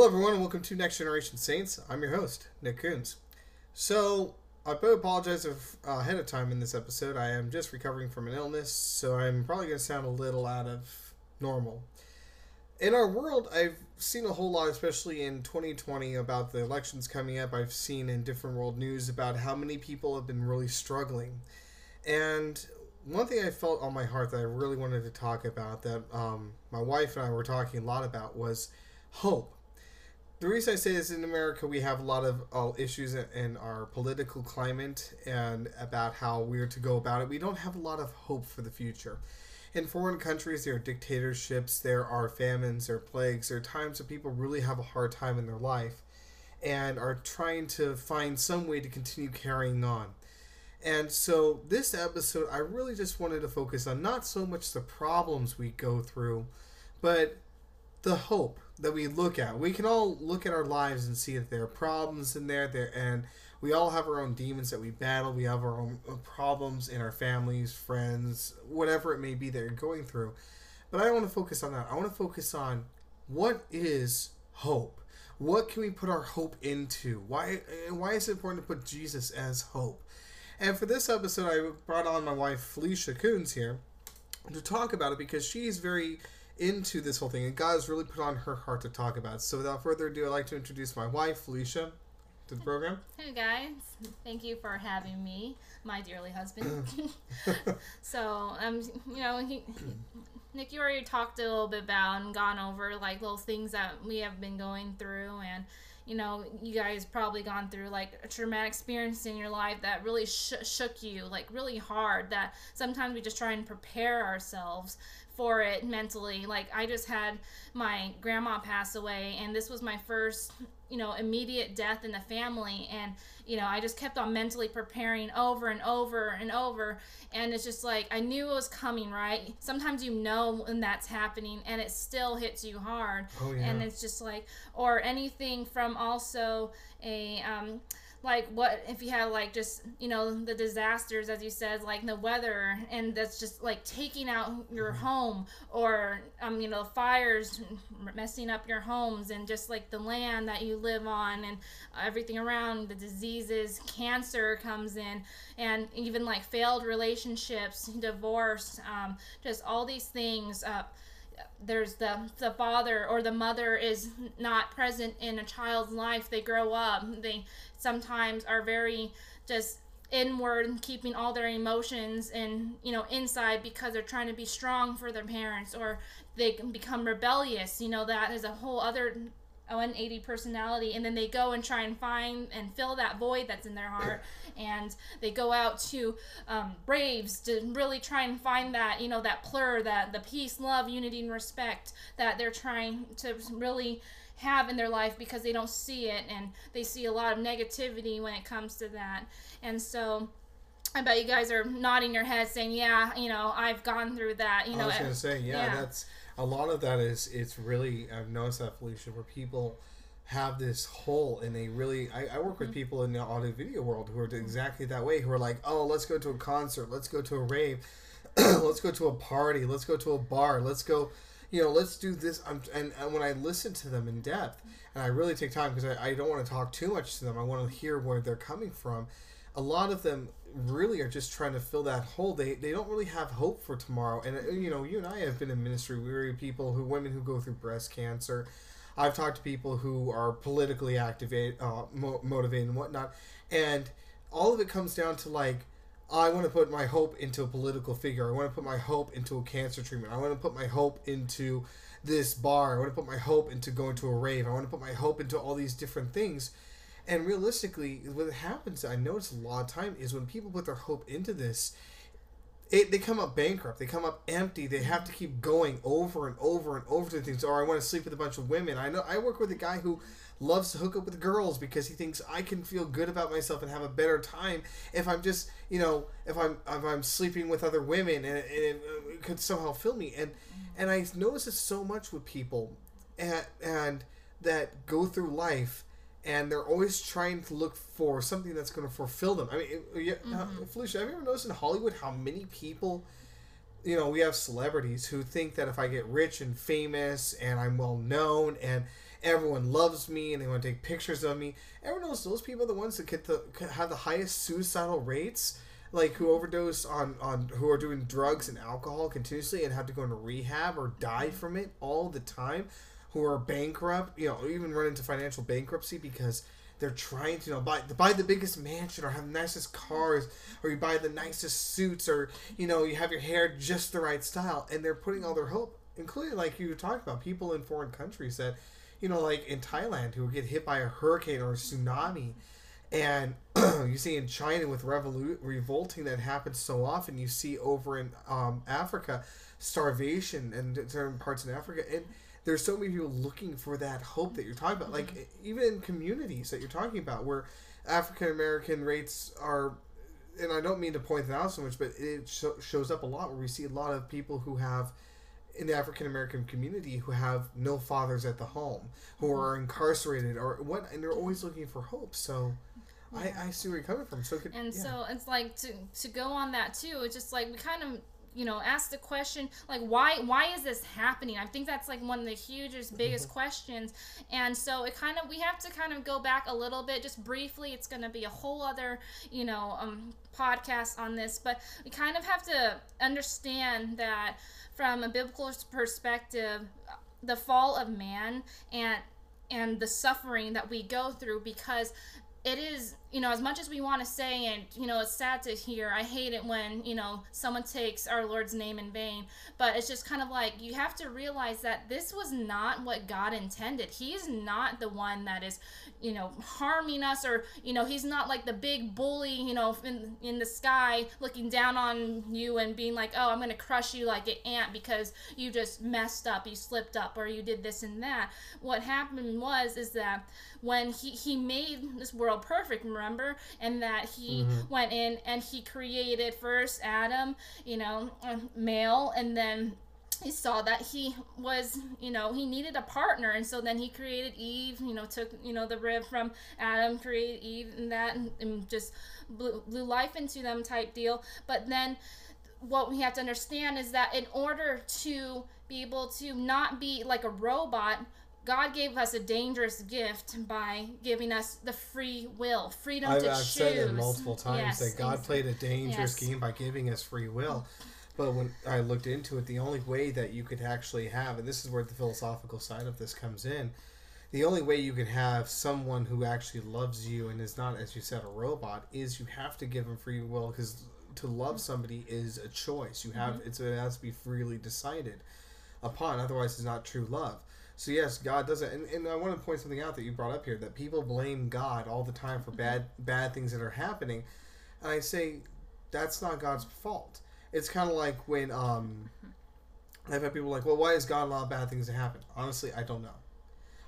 Hello, everyone, and welcome to Next Generation Saints. I'm your host, Nick Coons. So, I apologize if, uh, ahead of time in this episode. I am just recovering from an illness, so I'm probably going to sound a little out of normal. In our world, I've seen a whole lot, especially in 2020, about the elections coming up. I've seen in different world news about how many people have been really struggling. And one thing I felt on my heart that I really wanted to talk about, that um, my wife and I were talking a lot about, was hope the reason I say this in America, we have a lot of uh, issues in, in our political climate and about how we're to go about it. We don't have a lot of hope for the future. In foreign countries, there are dictatorships, there are famines, there are plagues, there are times when people really have a hard time in their life and are trying to find some way to continue carrying on. And so, this episode, I really just wanted to focus on not so much the problems we go through, but the hope that we look at. We can all look at our lives and see that there are problems in there, there and we all have our own demons that we battle. We have our own uh, problems in our families, friends, whatever it may be that you're going through. But I don't want to focus on that. I want to focus on what is hope. What can we put our hope into? Why and why is it important to put Jesus as hope? And for this episode, I brought on my wife Felicia Coons here to talk about it because she's very into this whole thing, and God has really put on her heart to talk about. So, without further ado, I'd like to introduce my wife, Felicia, to the program. Hey guys, thank you for having me, my dearly husband. so, um, you know, he, Nick, you already talked a little bit about and gone over like little things that we have been going through, and you know, you guys probably gone through like a traumatic experience in your life that really sh- shook you, like really hard. That sometimes we just try and prepare ourselves for it mentally. Like I just had my grandma pass away, and this was my first, you know, immediate death in the family, and you know, I just kept on mentally preparing over and over and over, and it's just like I knew it was coming. Right? Sometimes you know when that's happening, and it still hits you hard, oh, yeah. and it's just like, or anything from also a um, like what if you have like just you know the disasters as you said like the weather and that's just like taking out your mm-hmm. home or um you know fires messing up your homes and just like the land that you live on and everything around the diseases cancer comes in and even like failed relationships divorce um, just all these things uh, there's the the father or the mother is not present in a child's life they grow up they sometimes are very just inward and keeping all their emotions and you know inside because they're trying to be strong for their parents or they can become rebellious you know that is a whole other 180 personality. And then they go and try and find and fill that void that's in their heart. And they go out to um, braves to really try and find that you know that plur that the peace love unity and respect that they're trying to really have in their life because they don't see it and they see a lot of negativity when it comes to that. And so I bet you guys are nodding your head saying, "Yeah, you know, I've gone through that." You know, I was gonna say, yeah, yeah, that's a lot of that is it's really I've noticed that Felicia where people have this hole and they really I, I work with mm-hmm. people in the audio video world who are exactly that way who are like oh let's go to a concert let's go to a rave let's go to a party let's go to a bar let's go you know, let's do this. I'm, and, and when I listen to them in depth, and I really take time because I, I don't want to talk too much to them, I want to hear where they're coming from. A lot of them really are just trying to fill that hole. They, they don't really have hope for tomorrow. And, uh, you know, you and I have been in ministry. We're people who, women who go through breast cancer. I've talked to people who are politically activated, uh, mo- motivated, and whatnot. And all of it comes down to like, I want to put my hope into a political figure. I want to put my hope into a cancer treatment. I want to put my hope into this bar. I want to put my hope into going to a rave. I want to put my hope into all these different things. And realistically, what happens, I notice a lot of time, is when people put their hope into this, it, they come up bankrupt. They come up empty. They have to keep going over and over and over to things. Or I want to sleep with a bunch of women. I know I work with a guy who loves to hook up with girls because he thinks I can feel good about myself and have a better time if I'm just you know if I'm if I'm sleeping with other women and, and it, uh, it could somehow fill me and and I notice it so much with people and and that go through life and they're always trying to look for something that's going to fulfill them. I mean, mm-hmm. uh, Felicia, have you ever noticed in Hollywood how many people you know, we have celebrities who think that if I get rich and famous and I'm well known and everyone loves me and they want to take pictures of me. Everyone knows those people are the ones that get the have the highest suicidal rates, like who overdose on on who are doing drugs and alcohol continuously and have to go into rehab or die from it all the time, who are bankrupt, you know, even run into financial bankruptcy because they're trying to you know buy buy the biggest mansion or have the nicest cars or you buy the nicest suits or you know you have your hair just the right style and they're putting all their hope including like you talked about people in foreign countries that you know like in Thailand who get hit by a hurricane or a tsunami. And you see in China with revolu- revolting that happens so often you see over in um, Africa starvation in certain parts in Africa and there's so many people looking for that hope that you're talking about. Like Mm-hmm. even in communities that you're talking about, where African American rates are, and I don't mean to point that out so much, but it sho shows up a lot where we see a lot of people who have. In the African American community, who have no fathers at the home, who Mm-hmm. are incarcerated, or what, and they're always looking for hope. So, I, I see where you're coming from. So, could, And yeah. so it's like to to go on that too. It's just like we kind of you know ask the question like why why is this happening? I think that's like one of the hugest biggest Mm-hmm. questions. And so it kind of we have to kind of go back a little bit just briefly. It's going to be a whole other you know um, podcast on this, but we kind of have to understand that from a biblical perspective, the fall of man and and the suffering that we go through because it is you know as much as we want to say and you know it's sad to hear. I hate it when you know someone takes our lord's name in vain. But it's just kind of like you have to realize that this was not what god intended. He is not the one that is you know harming us or you know he's not like the big bully you know in in the sky looking down on you and being like oh i'm gonna crush you like an ant because you just messed up you slipped up or you did this and that. What happened was is that when he he made this world perfect remember and that he mm-hmm. went in and he created first adam you know male and then he saw that he was you know he needed a partner and so then he created eve you know took you know the rib from adam created eve and that and, and just blew, blew life into them type deal. But then what we have to understand is that in order to be able to not be like a robot God gave us a dangerous gift by giving us the free will, freedom I've, to I've choose. said it multiple times Yes, that God ex- played a dangerous yes. game by giving us free will. But when I looked into it, the only way that you could actually have, and this is where the philosophical side of this comes in, the only way you can have someone who actually loves you and is not, as you said, a robot, is you have to give them free will because to love mm-hmm. somebody is a choice. You have mm-hmm. it's, it has to be freely decided upon. Otherwise, it's not true love. So yes, God does it, and, and I want to point something out that you brought up here that people blame God all the time for bad bad things that are happening, and I say that's not God's fault. It's kind of like when um, I've had people like, well, why does God allow bad things to happen? Honestly, I don't know.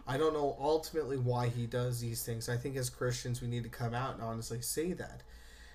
I don't know ultimately why He does these things. I think as Christians we need to come out and honestly say that.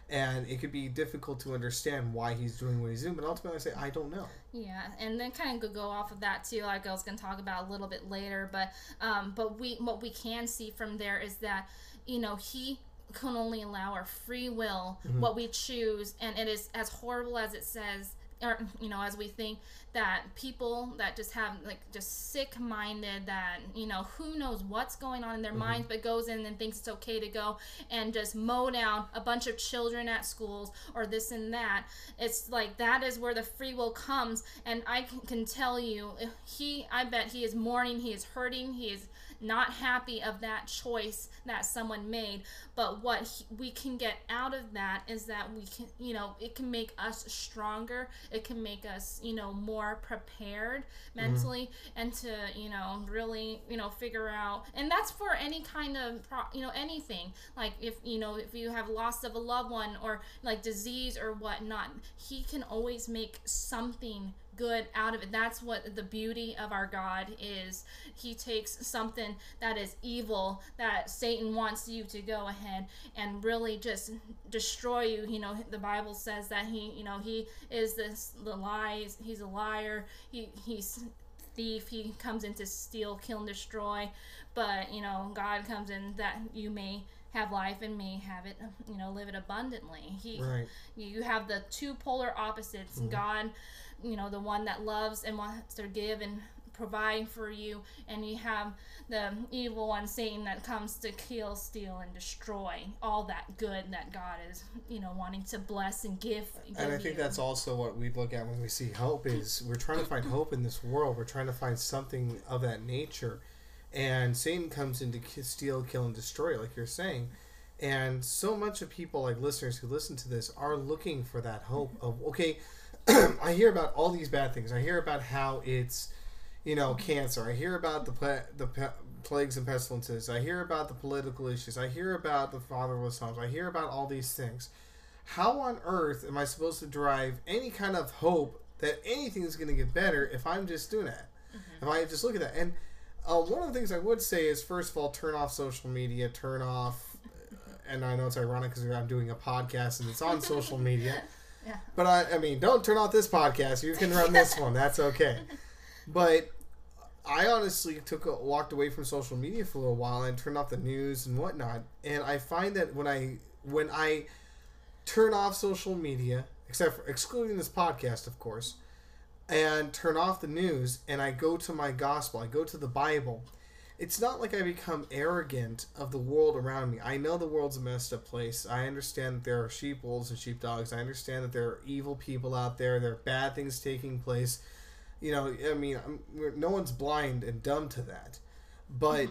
And it could be difficult to understand why he's doing what he's doing, but ultimately I say I don't know. Yeah, and then kind of go off of that too, like I was going to talk about a little bit later. But um, but we what we can see from there is that you know he can only allow our free will, what we choose, and it is as horrible as it says, or you know, as we think that people that just have like just sick minded, that you know who knows what's going on in their mm-hmm. minds, but goes in and thinks it's okay to go and just mow down a bunch of children at schools or this and that. It's like that is where the free will comes, and I can, can tell you, he, I bet he is mourning, he is hurting, he is not happy of that choice that someone made. But what he, we can get out of that is that we can you know it can make us stronger. It can make us you know more prepared mm-hmm. mentally and to you know really you know figure out and that's for any kind of pro- you know anything. Like if you know if you have loss of a loved one or like disease or whatnot he can always make something good out of it. That's what the beauty of our God is. He takes something that is evil that Satan wants you to go ahead and really just destroy you. You know, the Bible says that he, you know, he is this the lies. He's a liar. He he's thief. He comes in to steal, kill, and destroy. But you know, God comes in that you may have life and may have it, you know, live it abundantly. He Right. you have the two polar opposites mm-hmm. god you know the one that loves and wants to give and provide for you, and you have the evil one, Satan, that comes to kill, steal, and destroy all that good that God is, you know, wanting to bless and give. give and I think you. that's also what we look at when we see hope is we're trying to find hope in this world. We're trying to find something of that nature, and Satan comes in to steal, kill, and destroy, like you're saying. And so much of people, like listeners who listen to this, are looking for that hope of okay. I hear about all these bad things. I hear about how it's, you know, cancer. I hear about the pla- the pe- plagues and pestilences. I hear about the political issues. I hear about the fatherless homes. I hear about all these things. How on earth am I supposed to derive any kind of hope that anything is going to get better if I'm just doing that? If I just look at that, and uh, one of the things I would say is, first of all, turn off social media. Turn off. And I know it's ironic because I'm doing a podcast and it's on social media. Yeah. But I, I mean, don't turn off this podcast. You can run this one. That's okay. But I honestly took a, walked away from social media for a little while and turned off the news and whatnot. And I find that when I when I turn off social media, except for excluding this podcast, of course, and turn off the news, and I go to my gospel, I go to the Bible. It's not like I become arrogant of the world around me. I know the world's a messed up place. I understand that there are sheep wolves and sheepdogs. I understand that there are evil people out there. There are bad things taking place. You know, I mean, I'm, no one's blind and dumb to that. But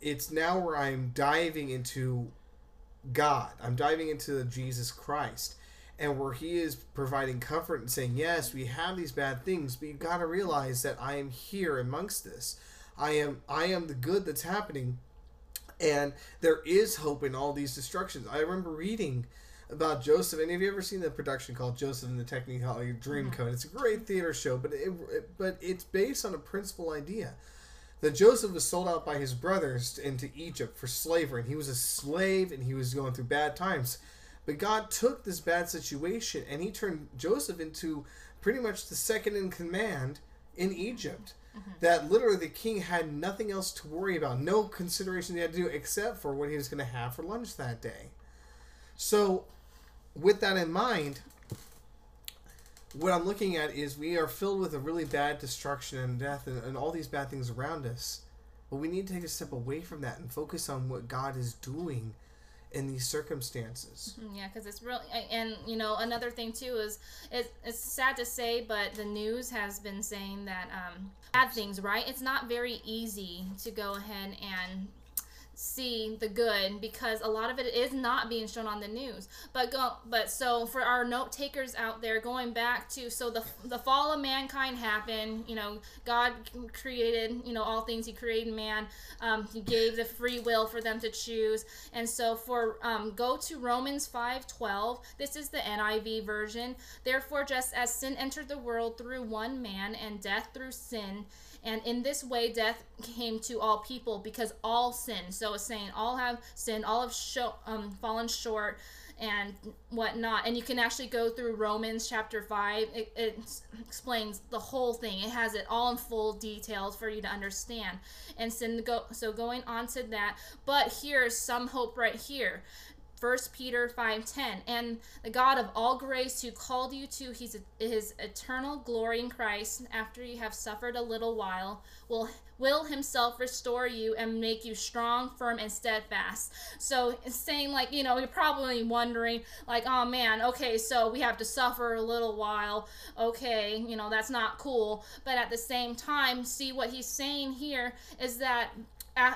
it's now where I'm diving into God. I'm diving into Jesus Christ. And where he is providing comfort and saying, Yes, we have these bad things, but you've got to realize that I am here amongst this. I am I am the good that's happening. And there is hope in all these destructions. I remember reading about Joseph. Any of you ever seen the production called Joseph and the Technicolor Dream mm-hmm. Dreamcoat? It's a great theater show, but it, it but it's based on a principal idea that Joseph was sold out by his brothers into Egypt for slavery, and he was a slave and he was going through bad times. But God took this bad situation and he turned Joseph into pretty much the second in command in Egypt. That literally the king had nothing else to worry about, no consideration he had to do except for what he was going to have for lunch that day. So, with that in mind, what I'm looking at is we are filled with a really bad destruction and death and, and all these bad things around us. But we need to take a step away from that and focus on what God is doing in these circumstances. Mm, Yeah, because it's really, and you know, another thing too is it's, it's sad to say, but the news has been saying that um, things, right? It's not very easy to go ahead and see the good because a lot of it is not being shown on the news. But go but so for our note takers out there going back to so the the fall of mankind happened you know god created you know all things he created man um, he gave the free will for them to choose. And so for um, go to romans 5 12 this is the niv version. Therefore just as sin entered the world through one man and death through sin and in this way, death came to all people because all sin. So it's saying all have sinned, all have um, fallen short, and whatnot. And you can actually go through Romans chapter 5. It, it explains the whole thing, it has it all in full details for you to understand. And sin go, so going on to that, but here's some hope right here. 1 Peter 5:10 and the God of all grace who called you to his, his eternal glory in Christ after you have suffered a little while will will himself restore you and make you strong firm and steadfast. So it's saying like you know you're probably wondering like oh man okay so we have to suffer a little while. Okay you know that's not cool. But at the same time see what he's saying here is that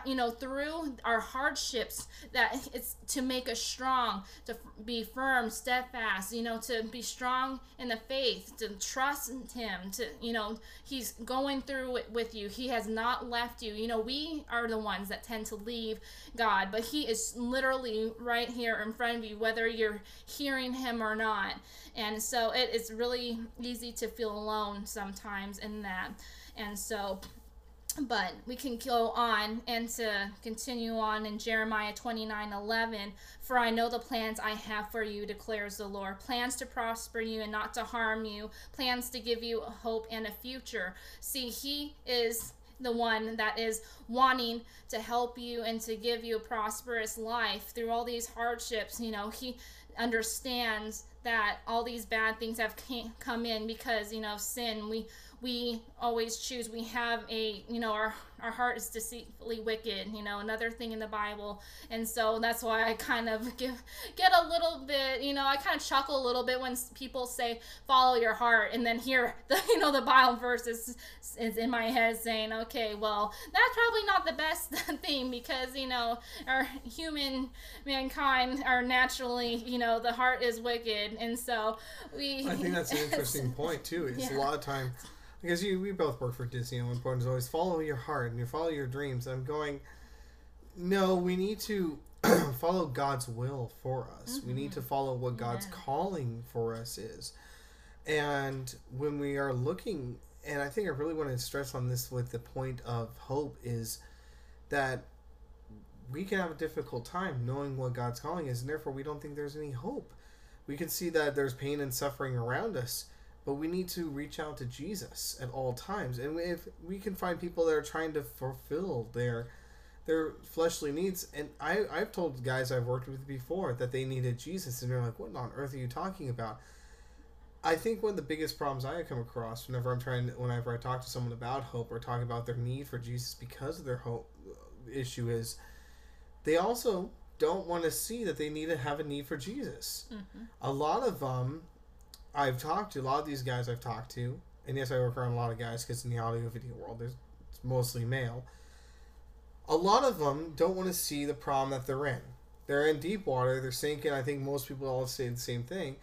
you know through our hardships that it's to make us strong to be firm steadfast you know to be strong in the faith to trust him to you know he's going through it with you. He has not left you. You know we are the ones that tend to leave god but he is literally right here in front of you whether you're hearing him or not. And so it is really easy to feel alone sometimes in that. And so but we can go on and to continue on in Jeremiah 29 11. For I know the plans I have for you, declares the Lord plans to prosper you and not to harm you, plans to give you hope and a future. See, He is the one that is wanting to help you and to give you a prosperous life through all these hardships. You know, He understands that all these bad things have come in because you know sin we we always choose we have a you know our our heart is deceitfully wicked you know another thing in the bible and so that's why i kind of give get a little bit you know i kind of chuckle a little bit when people say follow your heart and then hear the you know the bible verse is, is in my head saying okay well that's probably not the best thing because you know our human mankind are naturally you know the heart is wicked and so we i think that's an interesting point too it's yeah. a lot of time because you we both work for Disney and one point is always follow your heart and you follow your dreams. I'm going no, we need to follow God's will for us. Mm-hmm. We need to mm-hmm. follow what God's yeah. calling for us is. And when we are looking and I think I really want to stress on this with the point of hope is that we can have a difficult time knowing what God's calling is, and therefore we don't think there's any hope. We can see that there's pain and suffering around us, but we need to reach out to Jesus at all times. And if we can find people that are trying to fulfill their their fleshly needs, and I I've told guys I've worked with before that they needed Jesus, and they're like, "What on earth are you talking about?" I think one of the biggest problems I come across whenever I'm trying, whenever I talk to someone about hope or talk about their need for Jesus because of their hope issue is, they also don't want to see that they need to have a need for Jesus. Mm-hmm. A lot of them I've talked to a lot of these guys I've talked to, and yes, I work around a lot of guys because in the audio video world, there's it's mostly male. A lot of them don't want to see the problem that they're in. They're in deep water. They're sinking. I think most people all say the same thing.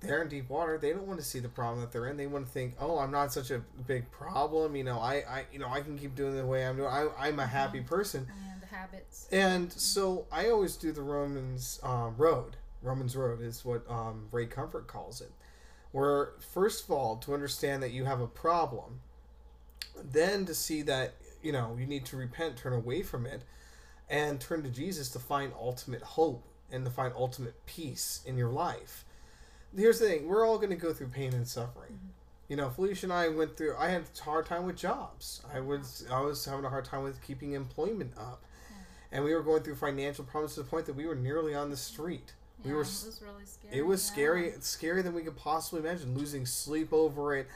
They're in deep water. They don't want to see the problem that they're in. They want to think, "Oh, I'm not such a big problem. You know, I, I, you know, I can keep doing the way I'm doing. I, I'm a happy mm-hmm. person." And the habits. And so I always do the Romans um, road Romans Road is what um, Ray Comfort calls it. Where, first of all, to understand that you have a problem, then to see that, you know, you need to repent, turn away from it, and turn to Jesus to find ultimate hope and to find ultimate peace in your life. Here's the thing we're all going to go through pain and suffering. Mm-hmm. You know, Felicia and I went through. I had a hard time with jobs. I was I was having a hard time with keeping employment up, and we were going through financial problems to the point that we were nearly on the street we yeah, were. It was really scary. It was yeah. scary. It's scarier than we could possibly imagine. Losing sleep over it,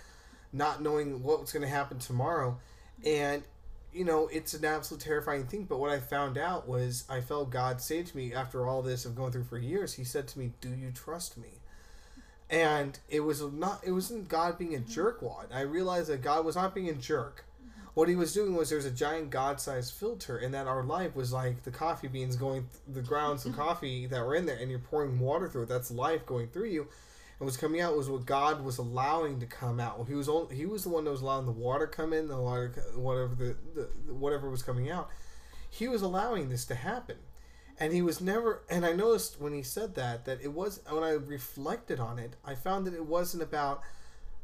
not knowing what's going to happen tomorrow, and you know it's an absolute terrifying thing. But what I found out was I felt God say to me after all this of going through for years. He said to me, "Do you trust me?" And it was not. It wasn't God being a mm-hmm. jerkwad. I realized that God was not being a jerk what he was doing was there's a giant god-sized filter and that our life was like the coffee beans going th- the grounds of coffee that were in there and you're pouring water through it. That's life going through you. And what's coming out was what god was allowing to come out. He was only, he was the one that was allowing the water come in the water whatever the, the whatever was coming out. He was allowing this to happen. And he was never and i noticed when he said that that it was when i reflected on it i found that it wasn't about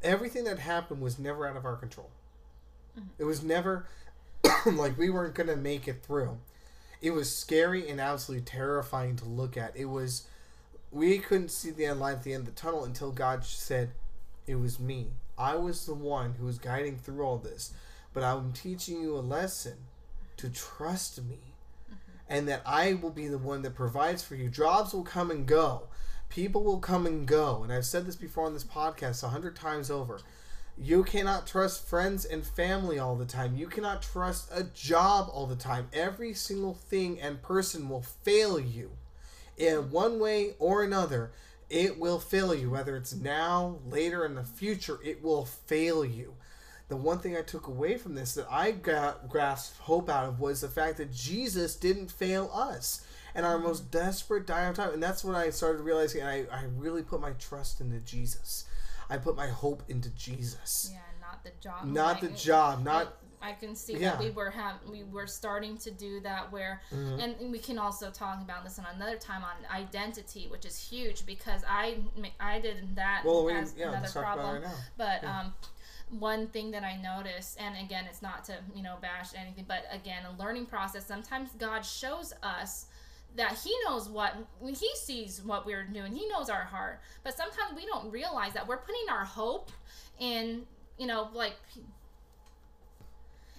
everything that happened was never out of our control Mm-hmm. It was never like we weren't gonna make it through. It was scary and absolutely terrifying to look at. It was we couldn't see the end light at the end of the tunnel until God said, "It was me. I was the one who was guiding through all this, but I'm teaching you a lesson to trust me." Mm-hmm. And that I will be the one that provides for you. Jobs will come and go. People will come and go. And I've said this before on this podcast a hundred times over you cannot trust friends and family all the time. You cannot trust a job all the time. Every single thing and person will fail you in one way or another. It will fail you, whether it's now, later, in the future, it will fail you. The one thing I took away from this that I got grasped hope out of was the fact that Jesus didn't fail us and our mm-hmm. most desperate dire time. And that's when I started realizing I, I really put my trust into Jesus I put my hope into Jesus. Yeah, not the job. Not the job. Not. I can see yeah. that we were have we were starting to do that where mm-hmm. and we can also talk about this on another time on identity which is huge because I I did that well, we, as yeah, another problem right but yeah. um one thing that I noticed, and again, it's not to you know bash anything, but again, a learning process. Sometimes God shows us that he knows what he sees what we're doing he knows our heart but sometimes we don't realize that we're putting our hope in you know like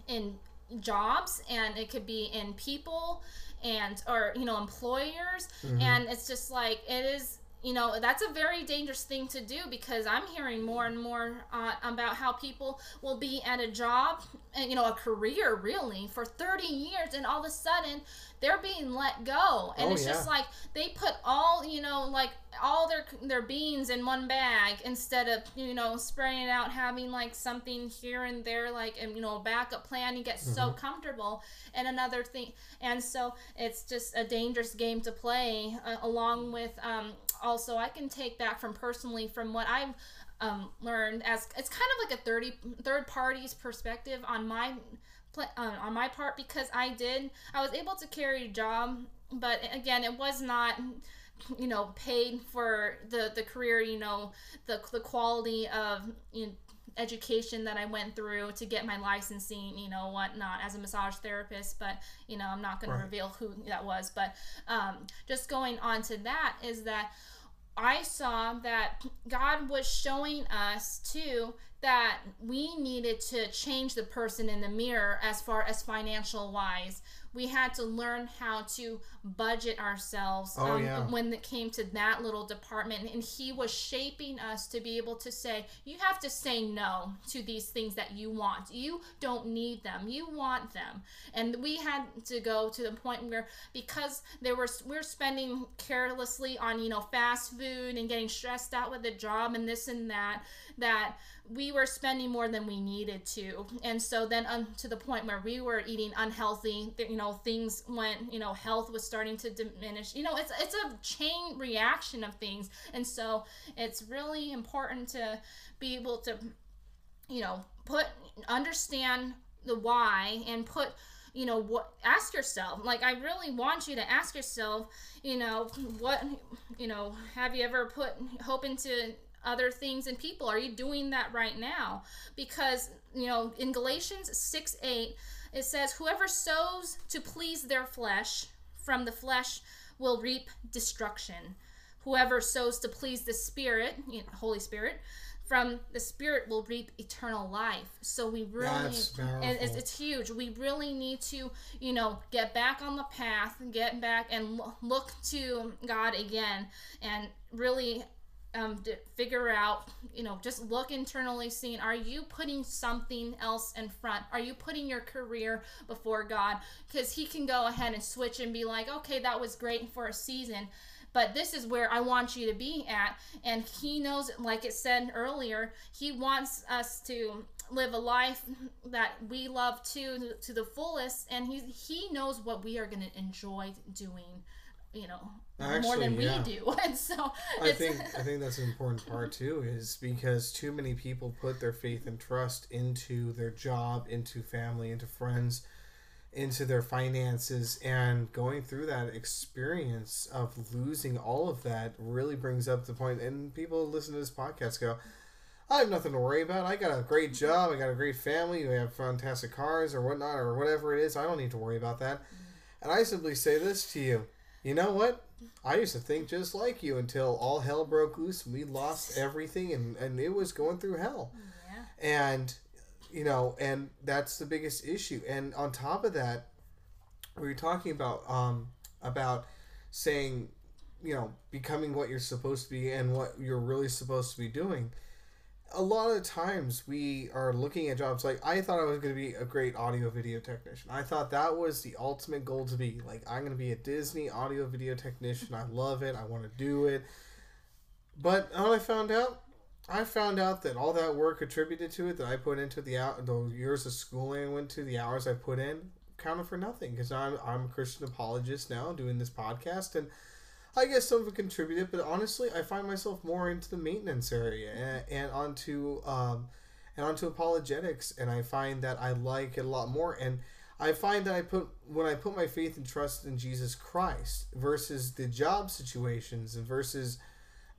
in jobs and it could be in people and or you know employers mm-hmm. and it's just like it is you know that's a very dangerous thing to do because i'm hearing more and more uh, about how people will be at a job and you know a career really for 30 years and all of a sudden they're being let go. And Oh, it's just like they put all you know like all their their beans in one bag instead of you know spraying it out having like something here and there like and you know a backup plan you get so Mm-hmm. comfortable and another thing. And so it's just a dangerous game to play uh, along with um, also i can take back from personally from what i've um, learned as it's kind of like a 30 third party's perspective on my uh, on my part because i did i was able to carry a job but again it was not you know paid for the the career you know the the quality of you know, education that I went through to get my licensing, you know, whatnot as a massage therapist. But you know, I'm not going Right. to reveal who that was. But um, just going on to that is that I saw that God was showing us too that we needed to change the person in the mirror as far as financial wise. We had to learn how to budget ourselves um, Oh, yeah. when it came to that little department. And He was shaping us to be able to say, you have to say no to these things that you want. You don't need them. You want them. And we had to go to the point where because there were we're spending carelessly on you know fast food and getting stressed out with the job and this and that that we were spending more than we needed to and so then um, to the point where we were eating unhealthy you know things went you know health was starting to diminish. You know it's it's a chain reaction of things. And so it's really important to be able to you know put understand the why and put you know what ask yourself like i really want you to ask yourself you know what you know have you ever put hope into other things and people? Are you doing that right now? Because you know in galatians 6 8 it says whoever sows to please their flesh from the flesh will reap destruction. Whoever sows to please the spirit you know, holy spirit from the spirit will reap eternal life. So we really it's, it's huge. We really need to you know get back on the path get back and look to god again and really um, figure out, you know, just look internally, seeing are you putting something else in front? Are you putting your career before God? Because He can go ahead and switch and be like, okay, that was great for a season, but this is where I want you to be at. And He knows, like it said earlier, He wants us to live a life that we love to to the fullest, and He He knows what we are going to enjoy doing. You know, more than yeah. we do, and so I think I think that's an important part too, is because too many people put their faith and trust into their job, into family, into friends, into their finances, and going through that experience of losing all of that really brings up the point. And people listen to this podcast go, "I have nothing to worry about. I got a great mm-hmm. job. I got a great family. We have fantastic cars or whatnot or whatever it is. I don't need to worry about that." Mm-hmm. And I simply say this to you. You know what? I used to think just like you until all hell broke loose and we lost everything and, and it was going through hell. yeah. And, you know, and that's the biggest issue. And on top of that, we were talking about, um, about saying, you know, becoming what you're supposed to be and what you're really supposed to be doing. A lot of times we are looking at jobs like I thought I was going to be a great audio video technician. I thought that was the ultimate goal to be. Like I'm going to be a Disney audio video technician. I love it. I want to do it. But what I found out, I found out that all that work attributed to it that I put into the out the years of schooling I went to, the hours I put in, counted for nothing because I'm I'm a Christian apologist now doing this podcast and I guess some of it contributed, but honestly, I find myself more into the maintenance area and, and onto um, and onto apologetics, and I find that I like it a lot more. And I find that I put when I put my faith and trust in Jesus Christ versus the job situations and versus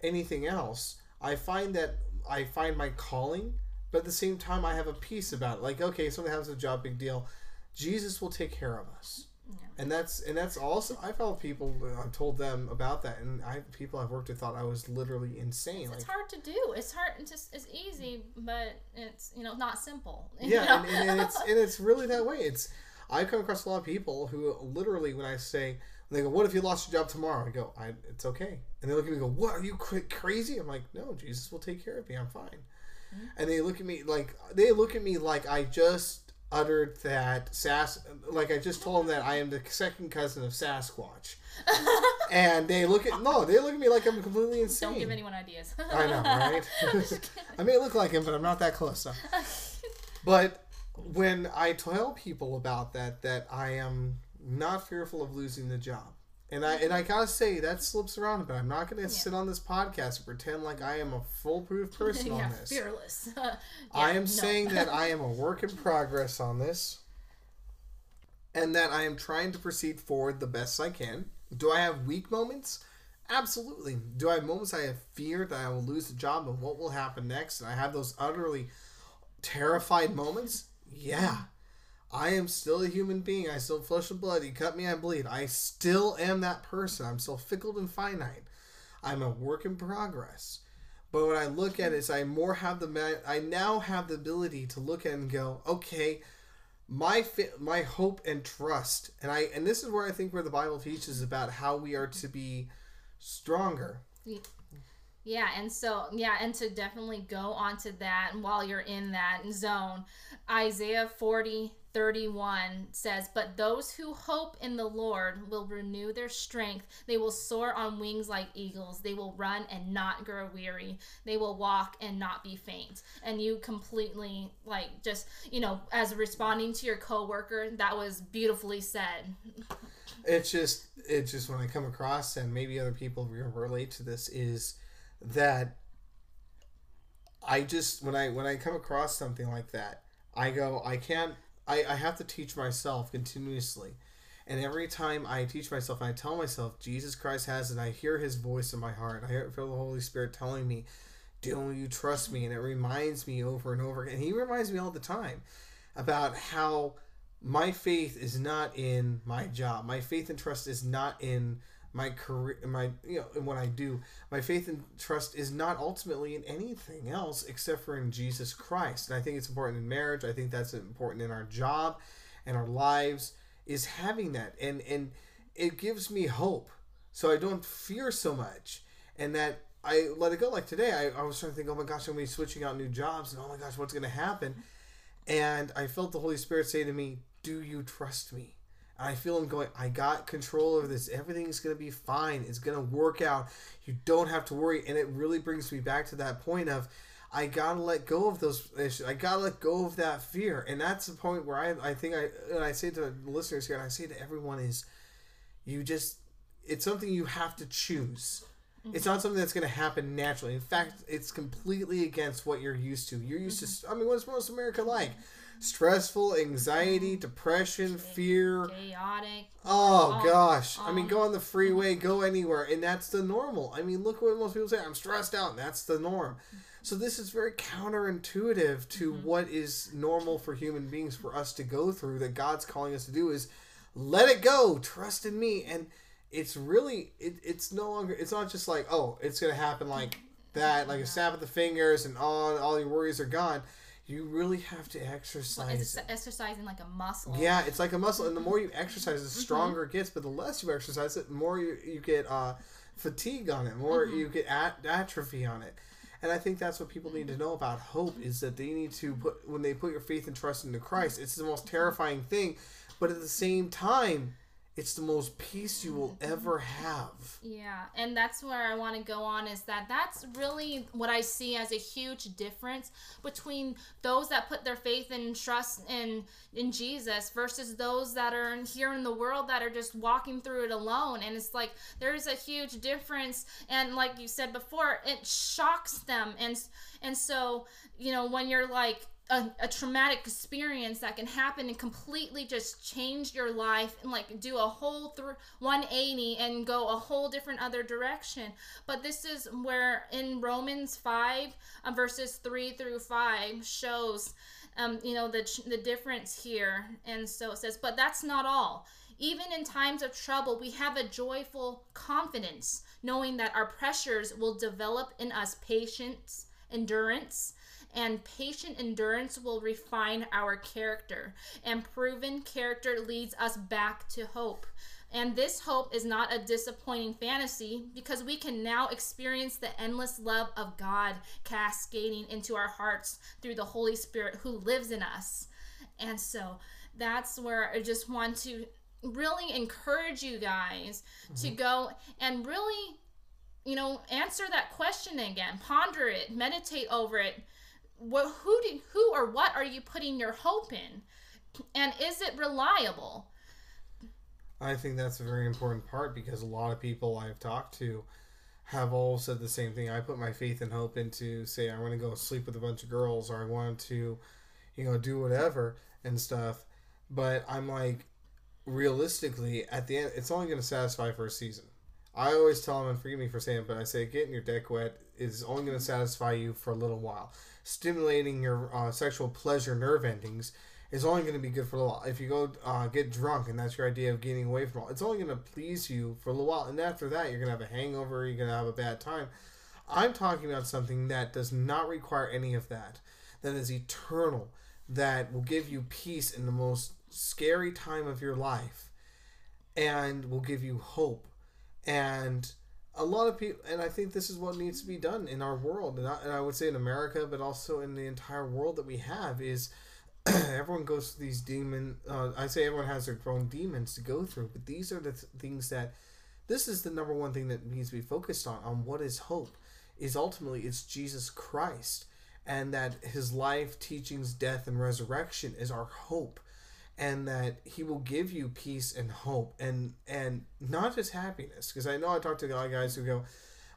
anything else, I find that I find my calling, but at the same time, I have a peace about it. Like, okay, something happens with a job, big deal. Jesus will take care of us and that's and that's also I felt people I've told them about that and I people I've worked with thought I was literally insane It's like hard to do. It's hard. It's just it's easy, but it's you know not simple. yeah know? and, and it's and it's really that way it's I come across a lot of people who literally when I say And they go, "What if you lost your job tomorrow?" I go, I, "It's okay." And they look at me and go, "What? Are you cra- crazy?" I'm like, "No, Jesus will take care of me. I'm fine." Mm-hmm. And they look at me like they look at me like I just uttered that Sas like I just told them that I am the second cousin of Sasquatch. and they look at no, they look at me like I'm completely insane. Don't give anyone ideas. I know, right? I may look like him, but I'm not that close. So. But when I tell people about that, that I am not fearful of losing the job, and I and I gotta say that slips around, but I'm not gonna sit on this podcast and pretend like I am a foolproof person yeah, on this. fearless. I am no. saying that I am a work in progress on this, and that I am trying to proceed forward the best I can. Do I have weak moments? Absolutely. Do I have moments I have fear that I will lose the job and what will happen next? And I have those utterly terrified moments? Yeah. I am still a human being. I still flesh and blood. You cut me, I bleed. I still am that person. I'm still fickle and finite. I'm a work in progress. But when I look at is I more have the I now have the ability to look at and go, okay, my my hope and trust, and I and this is where I think where the Bible teaches about how we are to be stronger. Yeah, and so yeah, and to definitely go onto that and while you're in that zone, Isaiah 40, 31 says, But those who hope in the Lord will renew their strength. They will soar on wings like eagles. They will run and not grow weary. They will walk and not be faint. And you completely like just, you know, as responding to your coworker, that was beautifully said. It's just it's just when I come across and maybe other people relate to this is that I just when I when I come across something like that, I go I can't I, I have to teach myself continuously. And every time I teach myself and I tell myself Jesus Christ has and I hear his voice in my heart. I feel the Holy Spirit telling me, Dylan, you trust me. And it reminds me over and over again. And he reminds me all the time about how my faith is not in my job. My faith and trust is not in my career, my you know, in what I do. My faith and trust is not ultimately in anything else except for in Jesus Christ. And I think it's important in marriage. I think that's important in our job and our lives is having that, and and it gives me hope, so I don't fear so much, and that I let it go. Like today, I, I was trying to think, oh my gosh, I'm gonna be switching out new jobs, and oh my gosh, what's gonna happen? And I felt the Holy Spirit say to me, Do you trust me? I feel him going, I got control over this. Everything's going to be fine. It's going to work out. You don't have to worry. And it really brings me back to that point of, I got to let go of those issues. I got to let go of that fear. And that's the point where I, I think I, and I say to listeners here, and I say to everyone is, you just, it's something you have to choose. It's mm-hmm. not something that's going to happen naturally. In fact, it's completely against what you're used to. You're used to, mm-hmm. I mean, what's most America like? Mm-hmm. Stressful, anxiety, depression, fear. Chaotic. Oh Um, gosh! I mean, um, go on the freeway, go anywhere, and that's the normal. I mean, look what most people say. I'm stressed out, and that's the norm. So this is very counterintuitive to what is normal for human beings for us to go through. That God's calling us to do is let it go, trust in me, and it's really it, it's no longer. It's not just like oh, it's gonna happen like that, like a snap of the fingers, and all all your worries are gone. You really have to exercise. It's it. exercising like a muscle. Yeah, it's like a muscle, and the more you exercise, the stronger it gets. But the less you exercise it, the more you, you get uh, fatigue on it, more you get at- atrophy on it. And I think that's what people need to know about hope is that they need to put when they put your faith and trust into Christ. It's the most terrifying thing, but at the same time, it's the most peace you will mm-hmm. ever have. Yeah, and that's where I want to go on is that that's really what I see as a huge difference between those that put their faith and trust in in Jesus versus those that are in, here in the world that are just walking through it alone. And it's like there's a huge difference, and like you said before, it shocks them, and and so you know when you're like a, a traumatic experience that can happen and completely just change your life and like do a whole th- 180 and go a whole different other direction. But this is where in romans 5 uh, verses 3 through 5 shows um, you know the, the difference here. And so it says but that's not all. Even in times of trouble we have a joyful confidence knowing that our pressures will develop in us patience endurance and patient endurance will refine our character and proven character leads us back to hope And this hope is not a disappointing fantasy because we can now experience the endless love of God cascading into our hearts through the Holy Spirit who lives in us. And so that's where I just want to really encourage you guys mm-hmm. to go and really, you know, answer that question again, ponder it, meditate over it. What, who do, who or what are you putting your hope in? And is it reliable? I think that's a very important part because a lot of people I've talked to have all said the same thing. I put my faith and hope into say I want to go sleep with a bunch of girls or I want to, you know, do whatever and stuff. But I'm like, realistically, at the end, it's only going to satisfy for a season. I always tell them, and forgive me for saying it, but I say getting your dick wet is only going to satisfy you for a little while. Stimulating your uh, sexual pleasure nerve endings is only going to be good for a little while. If you go uh, get drunk and that's your idea of getting away from all, it's only going to please you for a little while. And after that, you're going to have a hangover, you're going to have a bad time. I'm talking about something that does not require any of that, that is eternal, that will give you peace in the most scary time of your life and will give you hope. And a lot of people, and I think this is what needs to be done in our world, and I, and I would say in America, but also in the entire world that we have, is everyone goes through these demon. Uh, I say everyone has their own demons to go through, but these are the th- things that. This is the number one thing that needs to be focused on. On what is hope, is ultimately it's Jesus Christ, and that His life, teachings, death, and resurrection is our hope, and that He will give you peace and hope, and and not just happiness. Because I know I talk to a lot of guys who go,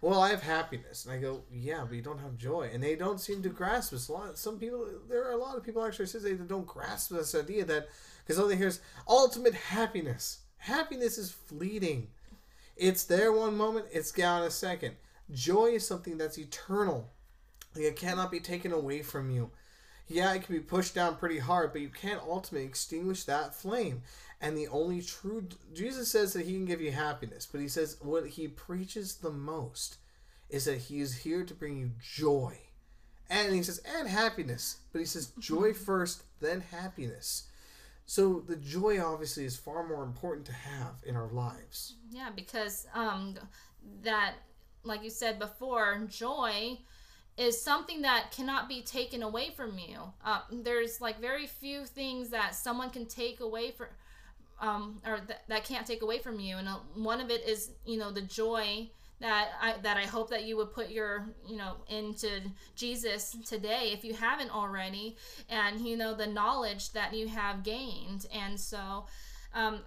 well, I have happiness. And I go, yeah, but you don't have joy. And they don't seem to grasp this. A lot, some people, there are a lot of people actually say they don't grasp this idea that, because all they hear is ultimate happiness. Happiness is fleeting. It's there one moment, it's gone a second. Joy is something that's eternal. It cannot be taken away from you. Yeah, it can be pushed down pretty hard, but you can't ultimately extinguish that flame. And the only true Jesus says that he can give you happiness, but he says what he preaches the most is that he is here to bring you joy. And he says and happiness, but he says joy first, then happiness. So the joy obviously is far more important to have in our lives. Yeah, because um that like you said before, joy is something that cannot be taken away from you. Uh, there's like very few things that someone can take away from um, or th- that can't take away from you. And uh, one of it is, you know, the joy that I that I hope that you would put your you know into Jesus today if you haven't already, and you know the knowledge that you have gained. And so, um,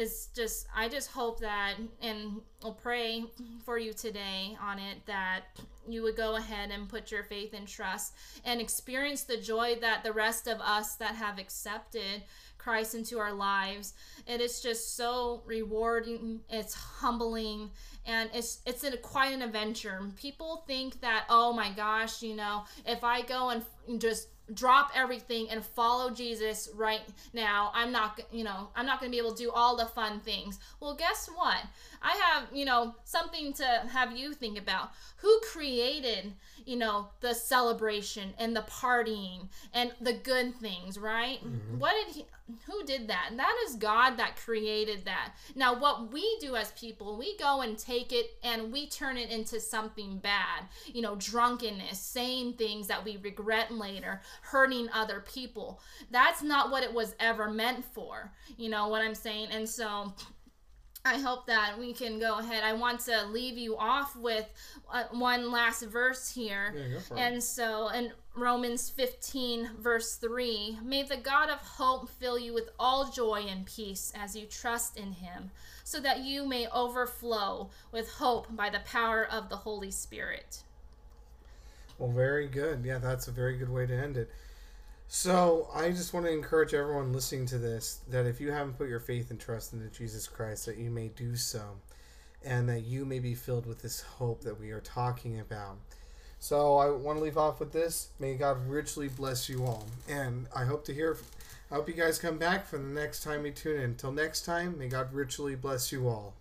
it's just I just hope that and I'll pray for you today on it that you would go ahead and put your faith and trust and experience the joy that the rest of us that have accepted Christ into our lives. It is just so rewarding. It's humbling and it's it's a, quite an adventure. People think that oh my gosh, you know, if I go and just drop everything and follow Jesus right now, I'm not you know, I'm not going to be able to do all the fun things. Well, guess what? I have, you know, something to have you think about. Who created, you know, the celebration and the partying and the good things, right? Mm-hmm. What did he who did that? And that is God that created that. Now, what we do as people, we go and take it and we turn it into something bad. You know, drunkenness, saying things that we regret later, hurting other people. That's not what it was ever meant for. You know what I'm saying? And so I hope that we can go ahead. I want to leave you off with uh, one last verse here. Yeah, and so in Romans 15, verse 3, may the God of hope fill you with all joy and peace as you trust in him, so that you may overflow with hope by the power of the Holy Spirit. Well, very good. Yeah, that's a very good way to end it. So I just want to encourage everyone listening to this that if you haven't put your faith and trust into Jesus Christ, that you may do so, and that you may be filled with this hope that we are talking about. So I want to leave off with this. May God richly bless you all, and I hope to hear. I hope you guys come back for the next time we tune in. Until next time, may God richly bless you all.